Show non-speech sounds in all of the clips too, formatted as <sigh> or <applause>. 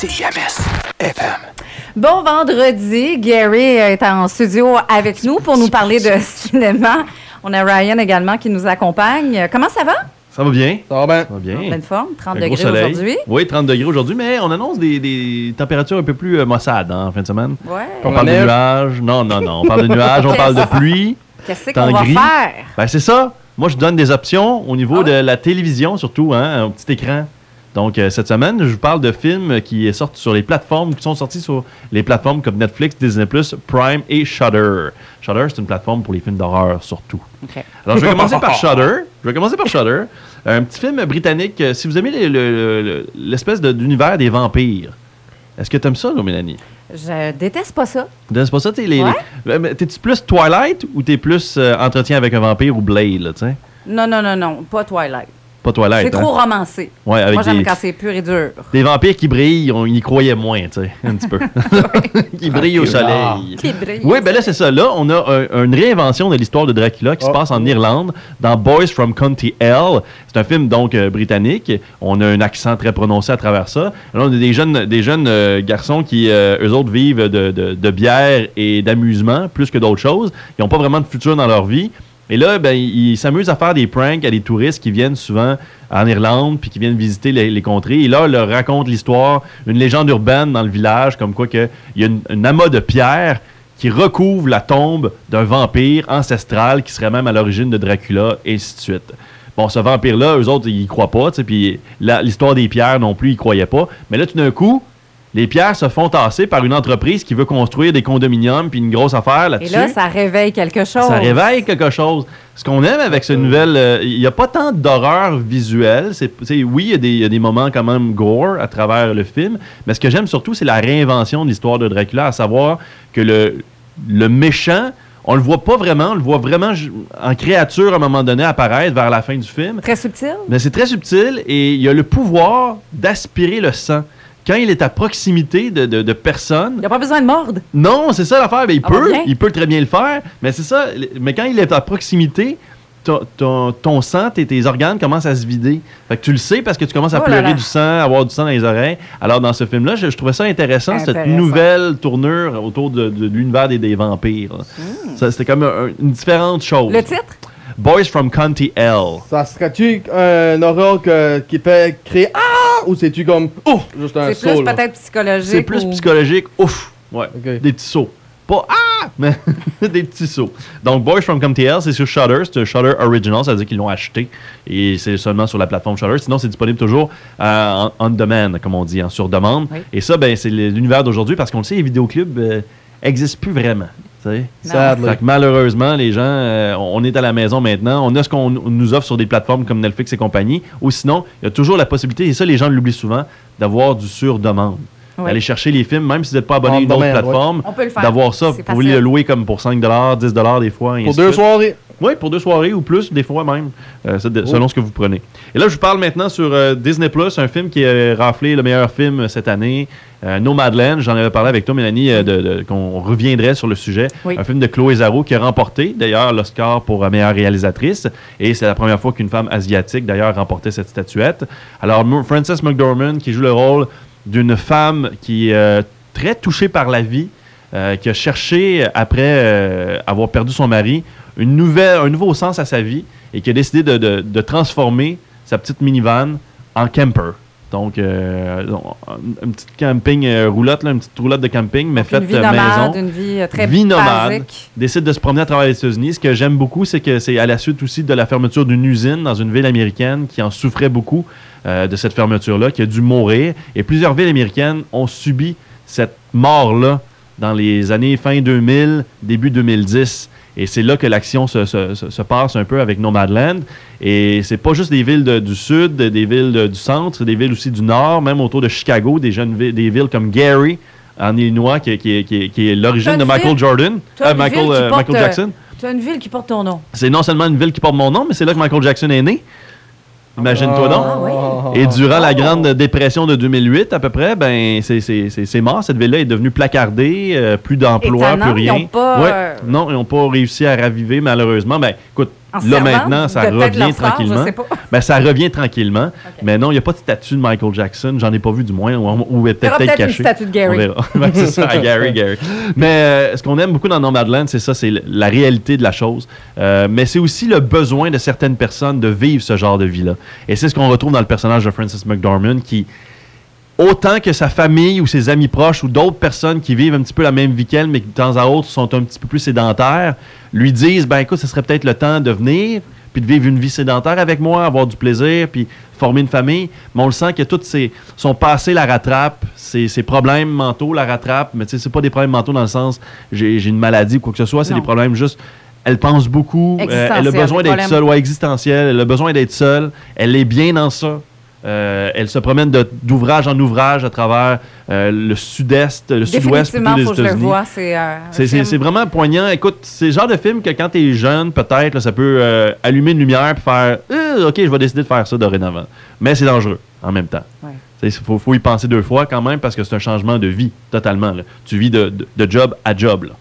CIMS FM. Bon vendredi, Gary est en studio avec nous pour nous parler de cinéma. On a Ryan également qui nous accompagne. Comment ça va? Ça va bien. Ça va bien. Ça va bien. En pleine forme, 30 Un gros degrés aujourd'hui. Oui, 30 degrés aujourd'hui, mais on annonce des, des températures un peu plus euh, maussades hein, en fin de semaine. Ouais. On parle de nuages. Non, non, non. On parle de nuages, on parle de pluie. Qu'est-ce qu'on va gris. faire? Ben, c'est ça. Moi, je donne des options au niveau Ah de la télévision, surtout, hein, un petit écran. Donc, euh, cette semaine, je vous parle de films qui sortent sur les plateformes, qui sont sortis sur les plateformes comme Netflix, Disney+, Prime et Shudder. Shudder, c'est une plateforme pour les films d'horreur, surtout. Alors, je vais commencer par <laughs> Shudder. Je vais commencer par Shudder. Un petit film britannique. euh, Si vous aimez le- le- le- l'espèce d'univers des vampires, est-ce que tu aimes ça, là, Mélanie? Je déteste pas ça. C'est pas ça, t'es les, Ouais. T'es-tu plus Twilight ou t'es plus euh, Entretien avec un vampire ou Blade, là, tu? Non, non, non, non, pas Twilight. Pas Twilight, C'est hein? trop romancé. Ouais, avec Moi, j'aime des, quand c'est pur et dur. des vampires qui brillent, on y croyait moins, tu sais, un petit peu. <laughs> <laughs> qui brillent au soleil. Qui brille. Oui, ben là, c'est ça. Là, on a un- une réinvention de l'histoire de Dracula qui se Oh. passe en Irlande, dans Boys from County L. C'est un film, donc, euh, britannique. On a un accent très prononcé à travers ça. Là, on a des jeunes, des jeunes euh, garçons qui, euh, eux autres, vivent de, de- de bière et d'amusement plus que d'autres choses. Ils n'ont pas vraiment de futur dans leur vie. Et là, ben, ils à faire des pranks à des touristes qui viennent souvent en Irlande puis qui viennent visiter les, contrées. Et là, ils leur racontent l'histoire, une légende urbaine dans le village, comme quoi que il y a une, amas de pierres qui recouvre la tombe d'un vampire ancestral qui serait même à l'origine de Dracula, et ainsi de suite. Bon, ce vampire-là, eux autres, ils y croient pas, puis l'histoire des pierres non plus, ils croyaient pas. Mais là, tout d'un coup, les pierres se font tasser par une entreprise qui veut construire des condominiums puis une grosse affaire Et là-dessus. là, ça réveille quelque chose. Ça réveille quelque chose. Ce qu'on aime avec ce nouvel, euh, il n'y a pas tant d'horreur visuelle. C'est, oui, il y, a des- il y a des moments quand même gore à travers le film, mais ce que j'aime surtout, c'est la réinvention de l'histoire de Dracula, à savoir que le, le méchant, on le voit pas vraiment, on le voit vraiment en créature à un moment donné apparaître vers la fin du film. Très subtil. Mais c'est très subtil et il a le pouvoir d'aspirer le sang. Quand il est à proximité de, de- de personnes, Il n'y a pas besoin de mordre. non, c'est ça l'affaire. Mais il Ah, peut, bien. il peut très bien le faire. Mais c'est ça. Mais quand il est à proximité, ton, ton- ton sang, tes, tes organes commencent à se vider. Fait que tu le sais parce que tu commences à Oh pleurer là. du sang, avoir du sang dans les oreilles. Alors dans ce film-là, je, je trouvais ça intéressant, cette nouvelle tournure autour de, de l'univers des, des vampires. Ça, C'était comme un- une différente chose. Hmm. Le titre? Boys from County L. Ça serait-tu un horreur que- qui fait créer Ah Ou c'est-tu comme Ouf Juste un C'est plus saut, peut-être psychologique. C'est plus ou- psychologique. Ouf! Ouais. Des petits sauts. Pas Ah! Mais <laughs> des petits sauts. Donc, Boys from Come TL, c'est sur Shudder. C'est un Shudder Original, ça veut dire qu'ils l'ont acheté. Et c'est seulement sur la plateforme Shudder. Sinon, c'est disponible toujours euh, en on demand, comme on dit, en sur demande. Oui. Et ça, ben, c'est l'univers d'aujourd'hui parce qu'on le sait, les vidéoclubs n'existent plus vraiment. Sadly. Fait que malheureusement, les gens, euh, on est à la maison maintenant. On a ce qu'on nous offre sur des plateformes comme Netflix et compagnie. Ou sinon, il y a toujours la possibilité, et ça, les gens l'oublient souvent, d'avoir du sur-demande. Oui. D'aller chercher les films, même si vous n'êtes pas abonné à On une autre ouais. plateforme, On peut le faire. d'avoir ça. Vous pouvez le louer comme pour 5 10 des fois. Pour deux suite. soirées. Oui, pour deux soirées ou plus, des fois même, euh, de- Oh. selon ce que vous prenez. Et là, je vous parle maintenant sur euh, Disney Plus, un film qui a raflé le meilleur film euh, cette année, euh, Nomadland. J'en avais parlé avec toi, Mélanie, euh, de- de- qu'on reviendrait sur le sujet. Oui. Un film de Chloé Zhao qui a remporté d'ailleurs l'Oscar pour euh, meilleure réalisatrice. Et c'est la première fois qu'une femme asiatique d'ailleurs remportait cette statuette. Alors, Frances McDormand qui joue le rôle d'une femme qui est euh, très touchée par la vie, euh, qui a cherché, après euh, avoir perdu son mari, une nouvelle, un nouveau sens à sa vie et qui a décidé de, de- de transformer sa petite minivan en camper. Donc, euh, un- une petite camping euh, roulotte, là, une petite roulotte de camping, mais faite maison une vie très vie nomade, basique. décide de se promener à travers les États-Unis. Ce que j'aime beaucoup, c'est que c'est à la suite aussi de la fermeture d'une usine dans une ville américaine qui en souffrait beaucoup euh, de cette fermeture-là, qui a dû mourir. Et plusieurs villes américaines ont subi cette mort-là dans les années fin 2000, début 2010. Et c'est là que l'action se, se- se- se passe un peu avec Nomadland. Et c'est pas juste des villes de- du sud, des villes de- du centre, des villes aussi du nord, même autour de Chicago, des, jeunes vi- des villes comme Gary, en Illinois, qui, qui- qui- qui est l'origine de Michael ville- Jordan, euh, Michael, euh, Michael Jackson. Tu as une ville qui porte ton nom. C'est non seulement une ville qui porte mon nom, mais c'est là que Michael Jackson est né. Imagine-toi donc. Ah oui. Et durant la grande dépression de 2008, à peu près, ben c'est- mort. Cette ville-là est devenue placardée, euh, plus d'emplois, plus rien. ils pas, Ouais. euh, Non, ils n'ont pas réussi à raviver, malheureusement. Ben, écoute, En Là, maintenant, ça de peut-être leur revient star, tranquillement. <laughs> Ben, ça revient tranquillement. Mais non, il n'y a pas de statue de Michael Jackson. J'en ai pas vu du moins. Ou, y peut-être peut-être peut-être une statue de On Gary. verra. <laughs> C'est ça, <laughs> Gary, Gary. Mais euh, ce qu'on aime beaucoup dans Nomadland, c'est ça, c'est la réalité de la chose. Euh, mais c'est aussi le besoin de certaines personnes de vivre ce genre de vie-là. Et c'est ce qu'on retrouve dans le personnage de Francis McDormand qui, autant que sa famille ou ses amis proches ou d'autres personnes qui vivent un petit peu la même vie qu'elle, mais qui de temps à autre sont un petit peu plus sédentaires, lui disent, ben écoute, ce serait peut-être le temps de venir, puis de vivre une vie sédentaire avec moi, avoir du plaisir, puis former une famille. Mais on le sent que tout ses, son passé la rattrape, ses, ses problèmes mentaux la rattrapent, mais tu sais, c'est pas des problèmes mentaux dans le sens, j'ai j'ai une maladie ou quoi que ce soit, c'est des problèmes juste... Elle pense beaucoup, euh, elle a besoin d'être seule, ouais, existentielle, elle a besoin d'être seule, elle est bien dans ça. Euh, elle se promène de- d'ouvrage en ouvrage à travers euh, le sud-est, le sud-ouest des faut que je le États-Unis. vois. C'est euh, C'est- C'est film- c'est vraiment poignant. Écoute, c'est le genre de film que quand t'es jeune, peut-être, là, ça peut euh, allumer une lumière et faire Euh, OK, je vais décider de faire ça dorénavant. Mais c'est dangereux en même temps. Ouais. Il faut, faut y penser deux fois quand même parce que c'est un changement de vie totalement. là. Tu vis de, de- de job à job. là.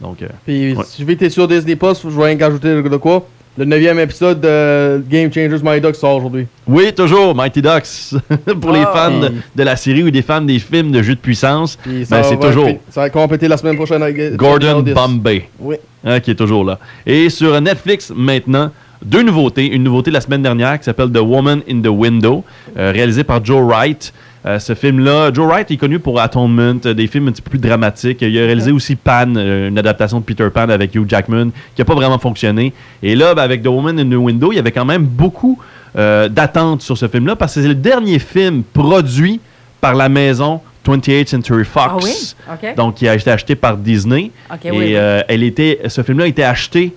Donc, euh, Puis Ouais. si je vais être sur Disney Plus, je vais rien qu'ajouter de de quoi. Le neuvième épisode de Game Changers My Duck sort aujourd'hui. oui, toujours, Mighty Ducks. <laughs> Pour les Oh. fans de, de la série ou des fans des films de jeux de puissance, Puis Ben, c'est va toujours- être- Ça va compléter la semaine prochaine avec Gordon Channel 10. Bombay. Oui. hein, qui est toujours là. Et sur Netflix, maintenant, deux nouveautés. Une nouveauté la semaine dernière qui s'appelle The Woman in the Window, euh, réalisé par Joe Wright. Euh, ce film-là, Joe Wright est connu pour Atonement, euh, des films un petit peu plus dramatiques. Il a réalisé aussi Pan, euh, une adaptation de Peter Pan avec Hugh Jackman, qui n'a pas vraiment fonctionné. Et là, ben, avec The Woman in the Window, il y avait quand même beaucoup d'attentes sur ce film-là, parce que c'est le dernier film produit par la maison 28th Century Fox. Ah oui? Donc, qui a été acheté par Disney. Et oui, oui. elle était, ce film-là a été acheté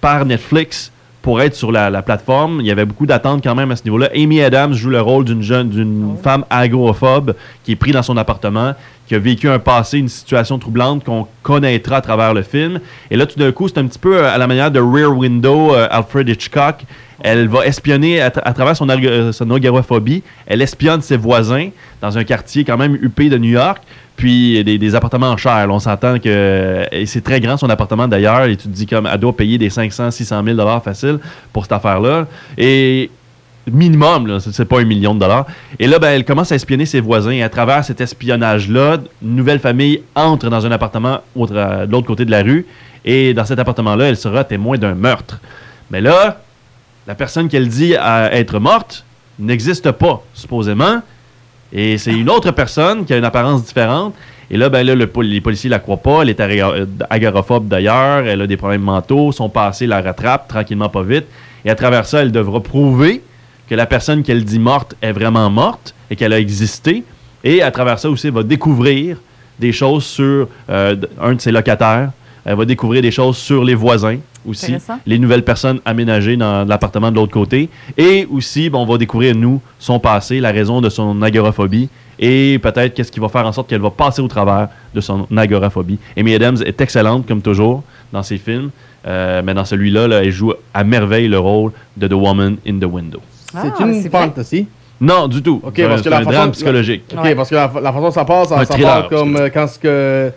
par Netflix pour être sur la, la plateforme. Il y avait beaucoup d'attentes quand même à ce niveau-là. Amy Adams joue le rôle d'une jeune, d'une Oh. femme agoraphobe qui est prise dans son appartement, qui a vécu un passé, une situation troublante qu'on connaîtra à travers le film. Et là, tout d'un coup, c'est un petit peu euh, à la manière de Rear Window, euh, Alfred Hitchcock. Elle va espionner à, tra- à travers euh, son agoraphobie. Elle espionne ses voisins dans un quartier quand même huppé de New York. Puis des, appartements en chair. on s'entend que c'est très grand son appartement d'ailleurs. Et tu te dis comme elle doit payer des 500, 600 000 dollars facile pour cette affaire-là. Et minimum, c'est pas un million de dollars. Et là, ben, elle commence à espionner ses voisins. Et à travers cet espionnage-là, une nouvelle famille entre dans un appartement autre- euh, de l'autre côté de la rue. Et dans cet appartement-là, elle sera témoin d'un meurtre. Mais là, la personne qu'elle dit être morte n'existe pas, supposément. Et c'est une autre personne qui a une apparence différente. Et là, ben là, les policiers la croient pas. Elle est euh, agoraphobe d'ailleurs. Elle a des problèmes mentaux. Son passé la rattrape tranquillement, pas vite. Et à travers ça, elle devra prouver que la personne qu'elle dit morte est vraiment morte et qu'elle a existé. Et à travers ça aussi, elle va découvrir des choses sur euh, un de ses locataires. Elle va découvrir des choses sur les voisins aussi. Les nouvelles personnes aménagées dans l'appartement de l'autre côté. Et aussi, on va découvrir, nous, son passé, la raison de son agoraphobie. Et peut-être qu'est-ce qui va faire en sorte qu'elle va passer au travers de son agoraphobie. Amy Adams est excellente, comme toujours, dans ses films. Euh, mais dans celui-là, là, elle joue à merveille le rôle de The Woman in the Window. Ah, c'est une fantasy. Non, du tout. Ok, C'est un- parce que la façon- drame psychologique. Ok, parce que la, la façon dont ça passe, ça, Un ça thriller, part comme euh, quand ce que.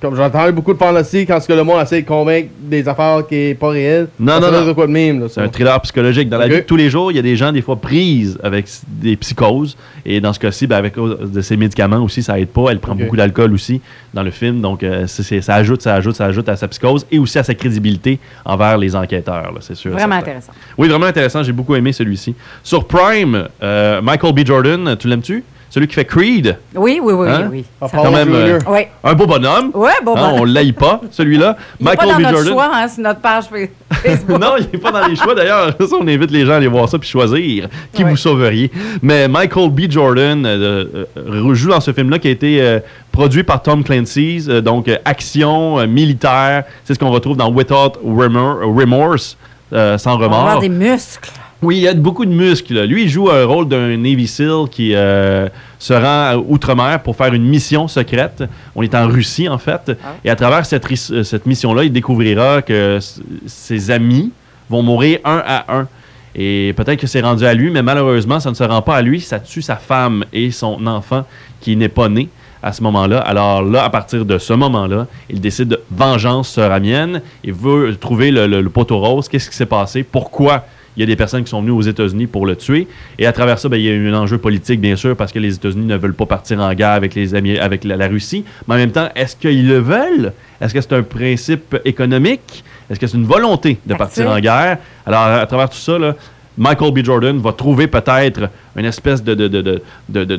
Comme j'entends beaucoup de fantasy, quand ce que le monde essaie de convaincre des affaires qui est pas réelles. Non, ça non, non. quoi de même, là, C'est ça. un thriller psychologique. Dans la vie de tous les jours, il y a des gens, des fois, prises avec des psychoses. Et dans ce cas-ci, ben, avec de ces médicaments aussi, ça aide pas. Elle prend beaucoup d'alcool aussi dans le film. Donc, euh, ça ajoute, ça ajoute, ça ajoute à sa psychose et aussi à sa crédibilité envers les enquêteurs, là, c'est sûr. Vraiment intéressant. Oui, vraiment intéressant. J'ai beaucoup aimé celui-ci. Sur Prime, euh, Michael B. Jordan, tu l'aimes-tu? Celui qui fait Creed. Oui, oui, oui, Hein? oui. Ça- part quand même, euh, Oui. Un beau bonhomme. Ouais, bon, Hein, bon. on l'aille pas, celui-là. <laughs> Il n'est pas dans B. notre Jordan. choix, hein, sur notre page fa- <laughs> Facebook. non, il n'est pas dans les choix d'ailleurs. <laughs> On invite les gens à aller voir ça puis choisir qui vous sauveriez. Mais Michael B. Jordan euh, euh, joue dans ce film-là qui a été euh, produit par Tom Clancy's, euh, donc euh, action euh, militaire. C'est ce qu'on retrouve dans Without Remor- Remorse, euh, sans On va remords. avoir des muscles. Oui, il a beaucoup de muscles. Lui, il joue un rôle d'un Navy SEAL qui euh, se rend à outre-mer pour faire une mission secrète. On est en Russie, en fait. Et à travers cette, euh, cette mission-là, il découvrira que ses amis vont mourir un à un. Et peut-être que c'est rendu à lui, mais malheureusement, ça ne se rend pas à lui. Ça tue sa femme et son enfant qui n'est pas né à ce moment-là. Alors là, à partir de ce moment-là, il décide de vengeance sera mienne. Il veut trouver le, le- le poteau rose. Qu'est-ce qui s'est passé? Pourquoi il y a des personnes qui sont venues aux États-Unis pour le tuer? Et à travers ça, ben, il y a eu un enjeu politique, bien sûr, parce que les États-Unis ne veulent pas partir en guerre avec, les Amis- avec la, la Russie. Mais en même temps, est-ce qu'ils le veulent? Est-ce que c'est un principe économique? Est-ce que c'est une volonté de partir en guerre? Alors, à travers tout ça, là, Michael B. Jordan va trouver peut-être une espèce de,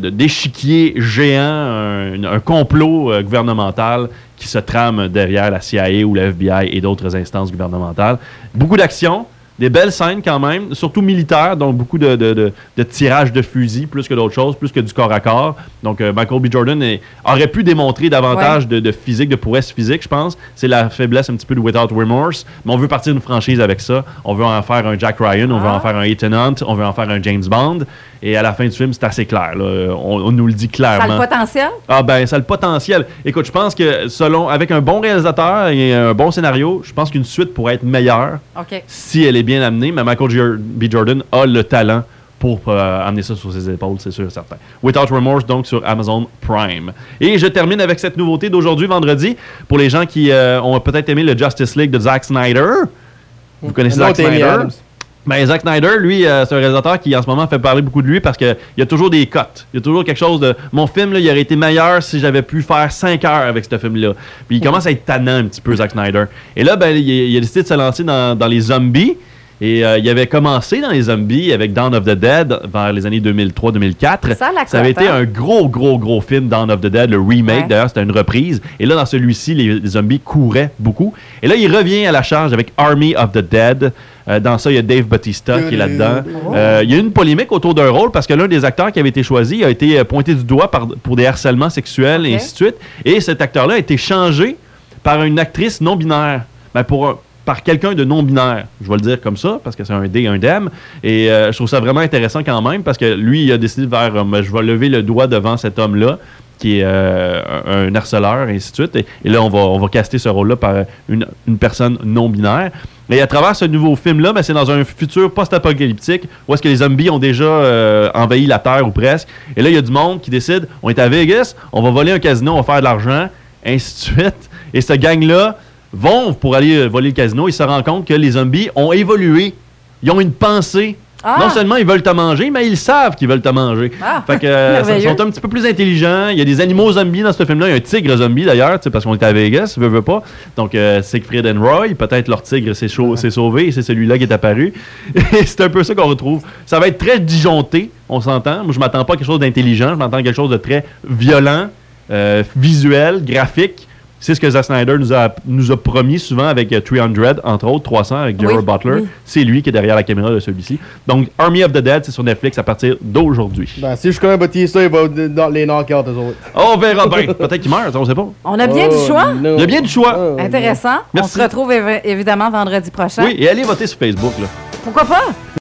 d'échiquier géant, un, un complot euh, gouvernemental qui se trame derrière la CIA ou la FBI et d'autres instances gouvernementales. Beaucoup d'action, des belles scènes quand même, surtout militaires, donc beaucoup de, de, de, de tirage de fusil, plus que d'autres choses, plus que du corps à corps. Donc euh, Michael B. Jordan est- aurait pu démontrer davantage de, de physique, de prouesse physique, je pense. C'est la faiblesse un petit peu de Without Remorse. Mais on veut partir d'une franchise avec ça. On veut en faire un Jack Ryan, on veut Ah. en faire un Ethan Hunt, on veut en faire un James Bond. Et à la fin du film, c'est assez clair. là. On, on nous le dit Ça a clairement. le potentiel? Ah ben, ça a le potentiel. Écoute, je pense que selon avec un bon réalisateur et un bon scénario, je pense qu'une suite pourrait être meilleure OK. si elle est bien amenée. Mais Michael B. Jordan a le talent pour euh, amener ça sur ses épaules, c'est sûr et certain. Without Remorse, donc sur Amazon Prime. Et je termine avec cette nouveauté d'aujourd'hui, vendredi, pour les gens qui euh, ont peut-être aimé le Justice League de Zack Snyder. Vous connaissez Zack Snyder? Ben, Zack Snyder, lui, euh, c'est un réalisateur qui en ce moment fait parler beaucoup de lui parce qu'il y a toujours des cotes. Il y a toujours quelque chose de. Mon film, là, il aurait été meilleur si j'avais pu faire 5 heures avec ce film-là. Puis il commence à être tannant un petit peu, Zack Snyder. Et là, ben, il, il a décidé de se lancer dans, dans les zombies. Et euh, il avait commencé dans les zombies avec Dawn of the Dead vers les années 2003-2004. Ça, Ça avait été hein? un gros, gros, gros film, Dawn of the Dead, le remake. Ouais. D'ailleurs, c'était une reprise. Et là, dans celui-ci, les, les zombies couraient beaucoup. Et là, il revient à la charge avec Army of the Dead. Euh, dans ça, il y a Dave Bautista qui est là-dedans. Oh. Euh, il y a eu une polémique autour d'un rôle parce que l'un des acteurs qui avait été choisi a été pointé du doigt par- pour des harcèlements sexuels et ainsi de suite. Et cet acteur-là a été changé par une actrice non-binaire. Ben, pour un- par quelqu'un de non-binaire. Je vais le dire comme ça, parce que c'est un D un dem. Et euh, je trouve ça vraiment intéressant quand même, parce que lui, il a décidé de faire, euh, je vais lever le doigt devant cet homme-là, qui est euh, un harceleur, et ainsi de suite. Et, là, on va, on va caster ce rôle-là par une, une personne non-binaire. Et à travers ce nouveau film-là, ben, c'est dans un futur post-apocalyptique où est-ce que les zombies ont déjà envahi la Terre ou presque. Et là, il y a du monde qui décide, on est à Vegas, on va voler un casino, on va faire de l'argent, ainsi de suite. Et cette gang-là vont pour aller euh, voler le casino, ils se rendent compte que les zombies ont évolué. Ils ont une pensée. Ah! Non seulement ils veulent te manger, mais ils savent qu'ils veulent te manger. Ah! Fait que, euh, <laughs> ils sont un petit peu plus intelligents. Il y a des animaux zombies dans ce film-là. Il y a un tigre zombie d'ailleurs, parce qu'on est à Vegas, veut, veut pas. Donc, euh, Siegfried and Roy, peut-être leur tigre s'est s'est sauvé et c'est celui-là qui est apparu. <laughs> C'est un peu ça qu'on retrouve. Ça va être très disjoncté, on s'entend. Moi, je m'attends pas à quelque chose d'intelligent, je m'attends à quelque chose de très violent, euh, visuel, graphique. C'est ce que Zack Snyder nous a, nous a promis souvent avec euh, 300, entre autres, 300 avec Gerard Oui, Butler. oui. C'est lui qui est derrière la caméra de celui-ci. Donc, Army of the Dead, c'est sur Netflix à partir d'aujourd'hui. Ben, si je connais Bautista, il va dans les knockouts, eux autres. On verra bien. <laughs> Peut-être qu'il meurt, on sait pas. On a bien Oh, du choix. non. Il y a bien du choix. Oh, Intéressant. Merci. On se retrouve évi- évidemment vendredi prochain. Oui, et allez voter sur Facebook. Là. Pourquoi pas?